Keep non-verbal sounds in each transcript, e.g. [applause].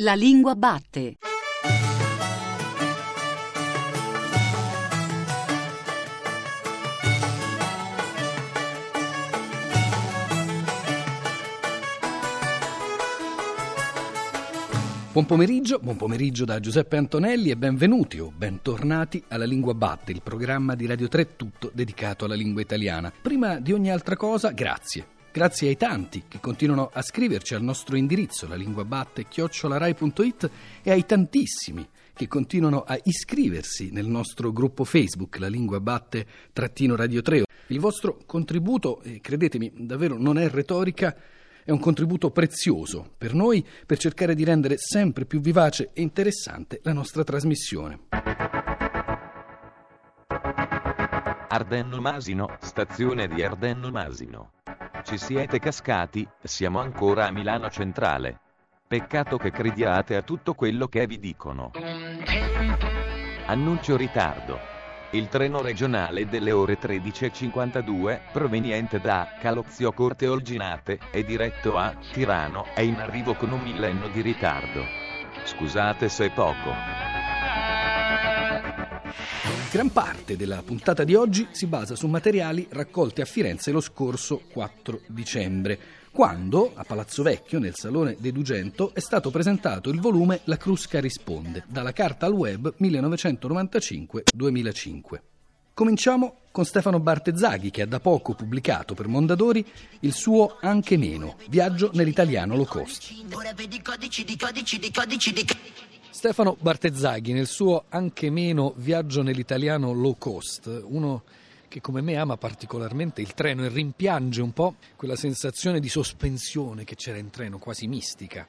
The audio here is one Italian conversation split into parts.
La lingua batte. Buon pomeriggio, buon pomeriggio da Giuseppe Antonelli e benvenuti o bentornati alla Lingua Batte, il programma di Radio 3 tutto dedicato alla lingua italiana. Prima di ogni altra cosa, grazie. Grazie ai tanti che continuano a scriverci al nostro indirizzo, la linguabatte chiocciolarai.it e ai tantissimi che continuano a iscriversi nel nostro gruppo Facebook, la lingua batte trattino Radio 3. Il vostro contributo, credetemi, davvero non è retorica, è un contributo prezioso per noi per cercare di rendere sempre più vivace e interessante la nostra trasmissione. Ardenno Masino, stazione di Ardenno Masino. Ci siete cascati, siamo ancora a Milano Centrale. Peccato che crediate a tutto quello che vi dicono. Annuncio ritardo. Il treno regionale delle ore 13.52, proveniente da Calozio Corte Olginate, è diretto a Tirano, è in arrivo con un millenno di ritardo. Scusate se è poco. Gran parte della puntata di oggi si basa su materiali raccolti a Firenze lo scorso 4 dicembre, quando a Palazzo Vecchio, nel Salone De Dugento, è stato presentato il volume La Crusca risponde, dalla carta al web 1995-2005. Cominciamo con Stefano Bartezzaghi che ha da poco pubblicato per Mondadori il suo Anche meno, viaggio nell'italiano low cost. Stefano Bartezzaghi nel suo Anche meno, viaggio nell'italiano low cost, uno che come me ama particolarmente il treno e rimpiange un po' quella sensazione di sospensione che c'era in treno, quasi mistica.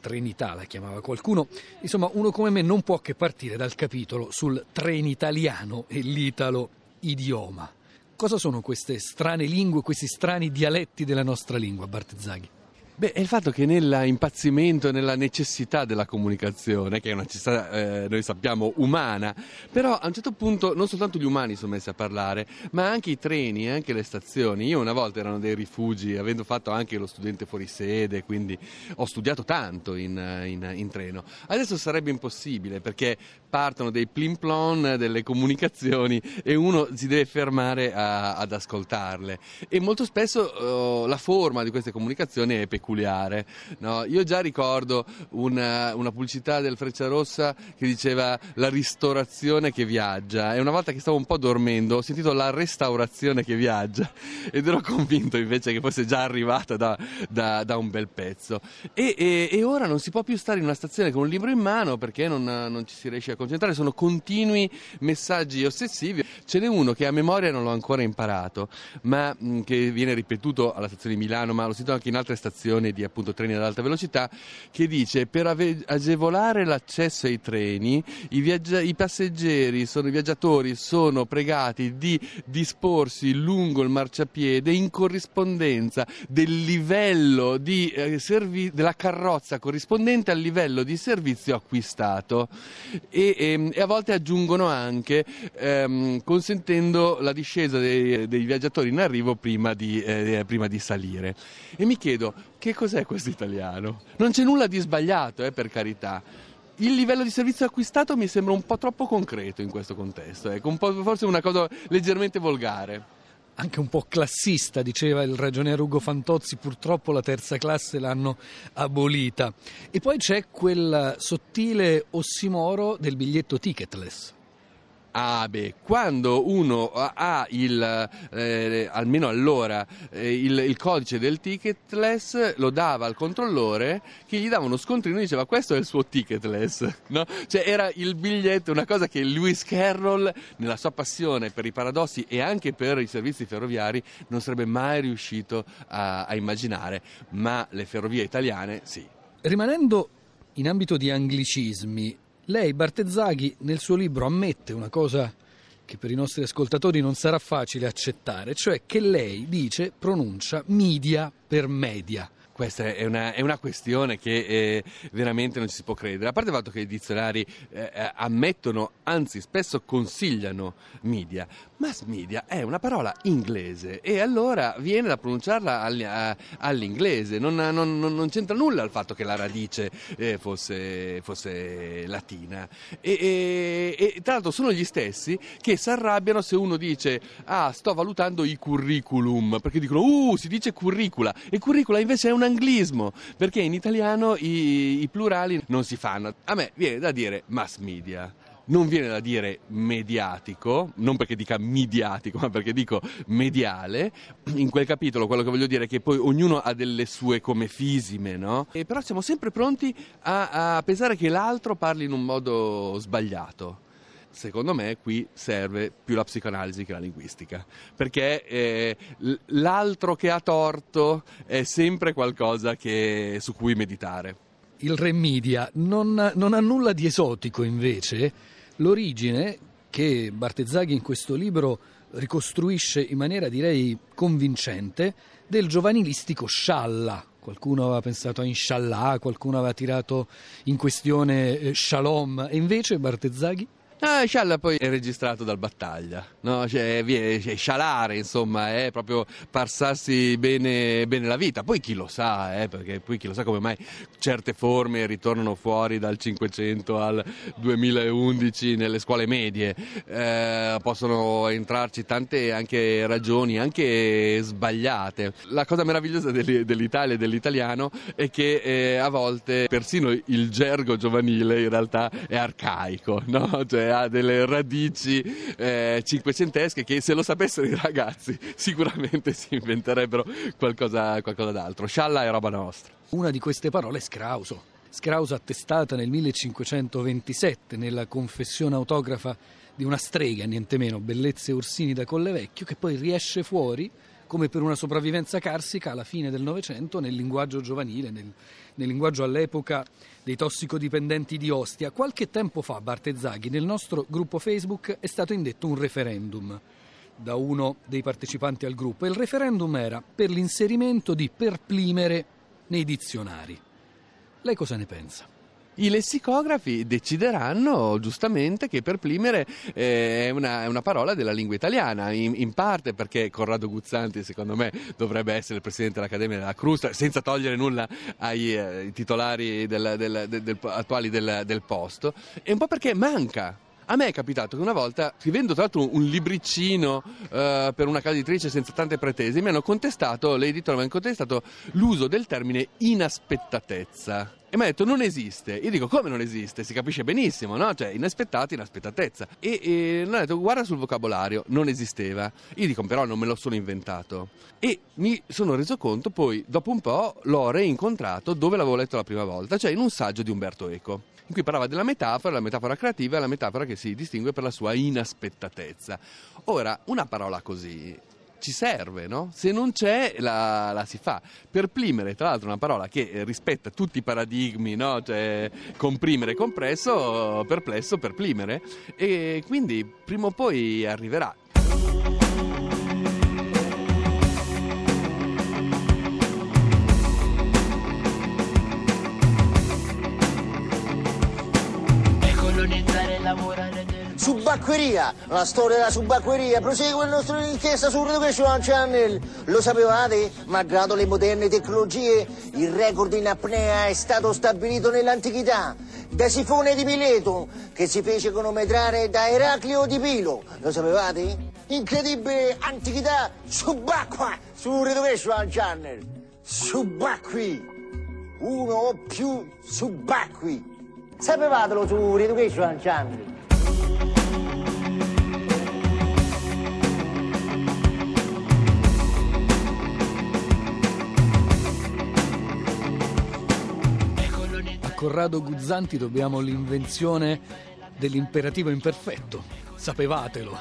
Trinità la chiamava qualcuno. Insomma, uno come me non può che partire dal capitolo sul trenitaliano e l'italo idioma. Cosa sono queste strane lingue, questi strani dialetti della nostra lingua, Bartezzaghi? Beh, è il fatto che nell'impazzimento, nella necessità della comunicazione, che è una necessità, eh, noi sappiamo, umana, però a un certo punto non soltanto gli umani sono messi a parlare, ma anche i treni, anche le stazioni. Io una volta erano dei rifugi, avendo fatto anche lo studente fuori sede, quindi ho studiato tanto in, in, in treno. Adesso sarebbe impossibile perché partono dei plim plon delle comunicazioni e uno si deve fermare a, ad ascoltarle. E molto spesso uh, la forma di queste comunicazioni è peculiare peculiare. No? Io già ricordo una, una, pubblicità del Frecciarossa che diceva la ristorazione che viaggia e una volta che stavo un po' dormendo ho sentito la restaurazione che viaggia [laughs] ed ero convinto invece che fosse già arrivata da, da, da un bel pezzo. E, e, e, ora non si può più stare in una stazione con un libro in mano perché non, non ci si riesce a concentrare, sono continui messaggi ossessivi. Ce n'è uno che a memoria non l'ho ancora imparato, ma mh, che viene ripetuto alla stazione di Milano, ma l'ho sentito anche in altre stazioni stazione di appunto, treni ad alta velocità che dice per ave- agevolare l'accesso ai treni i, viaggia- i passeggeri, sono, i viaggiatori sono pregati di disporsi lungo il marciapiede in corrispondenza del livello di, eh, servi- della carrozza corrispondente al livello di servizio acquistato e, e, ehm, e a volte aggiungono anche ehm, consentendo la discesa dei, dei, viaggiatori in arrivo prima di, eh, prima di salire. E mi chiedo, che cos'è questo italiano? Non c'è nulla di sbagliato, eh, per carità. Il livello di servizio acquistato mi sembra un po' troppo concreto in questo contesto, ecco, un forse una cosa leggermente volgare anche un po' classista, diceva il ragioniere Ugo Fantozzi, purtroppo la terza classe l'hanno abolita. E poi c'è quel sottile ossimoro del biglietto ticketless. Beh, quando uno ha il, eh, almeno allora, eh, il, il, codice del ticketless, lo dava al controllore che gli dava uno scontrino e diceva questo è il suo ticketless. [laughs] No? Cioè era il biglietto, una cosa che Lewis Carroll, nella sua passione per i paradossi e anche per i servizi ferroviari, non sarebbe mai riuscito a, a immaginare, ma le ferrovie italiane sì. Rimanendo in ambito di anglicismi, lei, Bartezzaghi, nel suo libro ammette una cosa che per i nostri ascoltatori non sarà facile accettare, cioè che lei dice, pronuncia media per media. Questa è una, è una questione che eh, veramente non ci si può credere. A parte il fatto che i dizionari eh, eh ammettono, anzi spesso consigliano media, mass media è una parola inglese e allora viene da pronunciarla all'inglese, non, non, non c'entra nulla il fatto che la radice eh, fosse, fosse, latina. E, e, e, tra l'altro sono gli stessi che si arrabbiano se uno dice ah sto valutando i curriculum, perché dicono uh si dice curricula e curricula invece è un anglismo, perché in italiano i, i plurali non si fanno. A me viene da dire mass media non viene da dire mediatico, non perché dica mediatico, ma perché dico mediale. In quel capitolo quello che voglio dire è che poi ognuno ha delle sue come fisime, no? E però siamo sempre pronti a, a pensare che l'altro parli in un modo sbagliato secondo me qui serve più la psicoanalisi che la linguistica, perché eh, l'altro che ha torto è sempre qualcosa che, su cui meditare. Il re media non, non ha nulla di esotico invece, l'origine che Bartezzaghi in questo libro ricostruisce in maniera direi convincente del giovanilistico scialla. Qualcuno aveva pensato a Inshallah, qualcuno aveva tirato in questione eh, Shalom e invece Bartezzaghi Ah, Scialla poi è registrato dal Battaglia, no? cioè, cioè, scialare insomma è proprio passarsi bene, bene, la vita, poi chi lo sa, eh, perché poi chi lo sa come mai certe forme ritornano fuori dal 500 al 2011 nelle scuole medie, eh, possono entrarci tante anche ragioni, anche sbagliate. La cosa meravigliosa dell'Italia e dell'italiano è che eh, a volte persino il gergo giovanile in realtà è arcaico, no? cioè, ha delle radici eh, cinquecentesche che se lo sapessero i ragazzi sicuramente si inventerebbero qualcosa, qualcosa d'altro. Scialla è roba nostra. Una di queste parole è scrauso. Scrauso attestata nel 1527 nella confessione autografa di una strega, niente meno, Bellezze Orsini da Collevecchio, che poi riesce fuori come per una sopravvivenza carsica alla fine del Novecento nel linguaggio giovanile, nel, nel, linguaggio all'epoca dei tossicodipendenti di Ostia. Qualche tempo fa, Bartezzaghi, nel nostro gruppo Facebook è stato indetto un referendum da uno dei partecipanti al gruppo e il referendum era per l'inserimento di perplimere nei dizionari. Lei cosa ne pensa? I lessicografi decideranno giustamente che perplimere eh, è, una, è, una, parola della lingua italiana, in, in, parte perché Corrado Guzzanti secondo me dovrebbe essere il presidente dell'Accademia della Crusta, senza togliere nulla ai eh, titolari del, del, del, attuali del posto, e un po' perché manca a me è capitato che una volta, scrivendo tra l'altro un libricino uh, per una casa editrice senza tante pretese, mi hanno contestato, l'editore mi ha contestato l'uso del termine inaspettatezza. E mi ha detto non esiste. Io dico come non esiste? Si capisce benissimo, no? Cioè inaspettati, inaspettatezza. E, mi ha detto guarda sul vocabolario, non esisteva. Io dico però non me lo sono inventato. E mi sono reso conto poi, dopo un po', l'ho reincontrato dove l'avevo letto la prima volta, cioè in un saggio di Umberto Eco in cui parlava della metafora, la metafora creativa e la metafora che si distingue per la sua inaspettatezza. Ora, una parola così ci serve, no? Se non c'è, la, la, si fa. Perplimere, tra l'altro, è una parola che rispetta tutti i paradigmi, no? Cioè, comprimere, compresso, perplesso, perplimere. E quindi prima o poi arriverà. Subacqueria, la storia della subacqueria, prosegue il nostro inchiesta su Education Channel. Lo sapevate? Malgrado le moderne tecnologie, il record in apnea è stato stabilito nell'antichità da Sifone di Mileto, che si fece cronometrare da Eraclio di Pilo. Lo sapevate? Incredibile antichità subacqua su Education Channel. Subacqui, uno o più subacqui. Sapevatelo su Education Channel? Corrado Guzzanti dobbiamo l'invenzione dell'imperativo imperfetto, sapevatelo,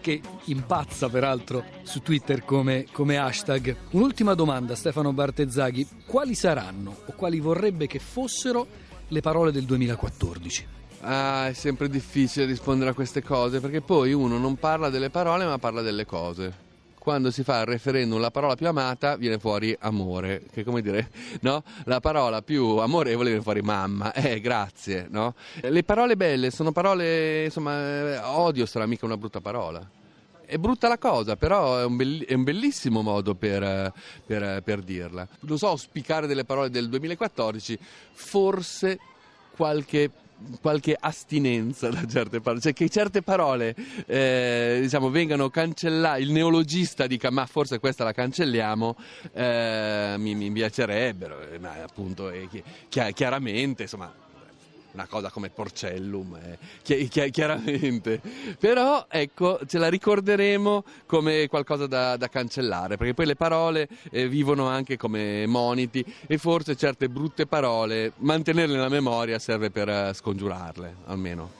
che impazza peraltro su Twitter come, come hashtag. Un'ultima domanda Stefano Bartezzaghi, quali saranno o quali vorrebbe che fossero le parole del 2014? Ah, è sempre difficile rispondere a queste cose perché poi uno non parla delle parole ma parla delle cose quando si fa il referendum la parola più amata viene fuori amore, che come dire, [laughs] no? La parola più amorevole viene fuori mamma, [laughs] eh, grazie, no? Le parole belle sono parole, insomma, eh, odio sarà mica una brutta parola. È brutta la cosa, però è un, belli- è un bellissimo modo per, per, per dirla. Non so auspicare delle parole del 2014, forse qualche qualche astinenza da certe parole, cioè che certe parole eh, diciamo, vengano cancellate, il neologista dica ma forse questa la cancelliamo, eh, mi, mi, piacerebbero, eh, ma appunto chi- chiaramente insomma una cosa come Porcellum, eh, chi- chi- chiaramente. Però ecco, ce la ricorderemo come qualcosa da, da cancellare, perché poi le parole eh, vivono anche come moniti e forse certe brutte parole, mantenerle nella memoria serve per uh, scongiurarle, almeno.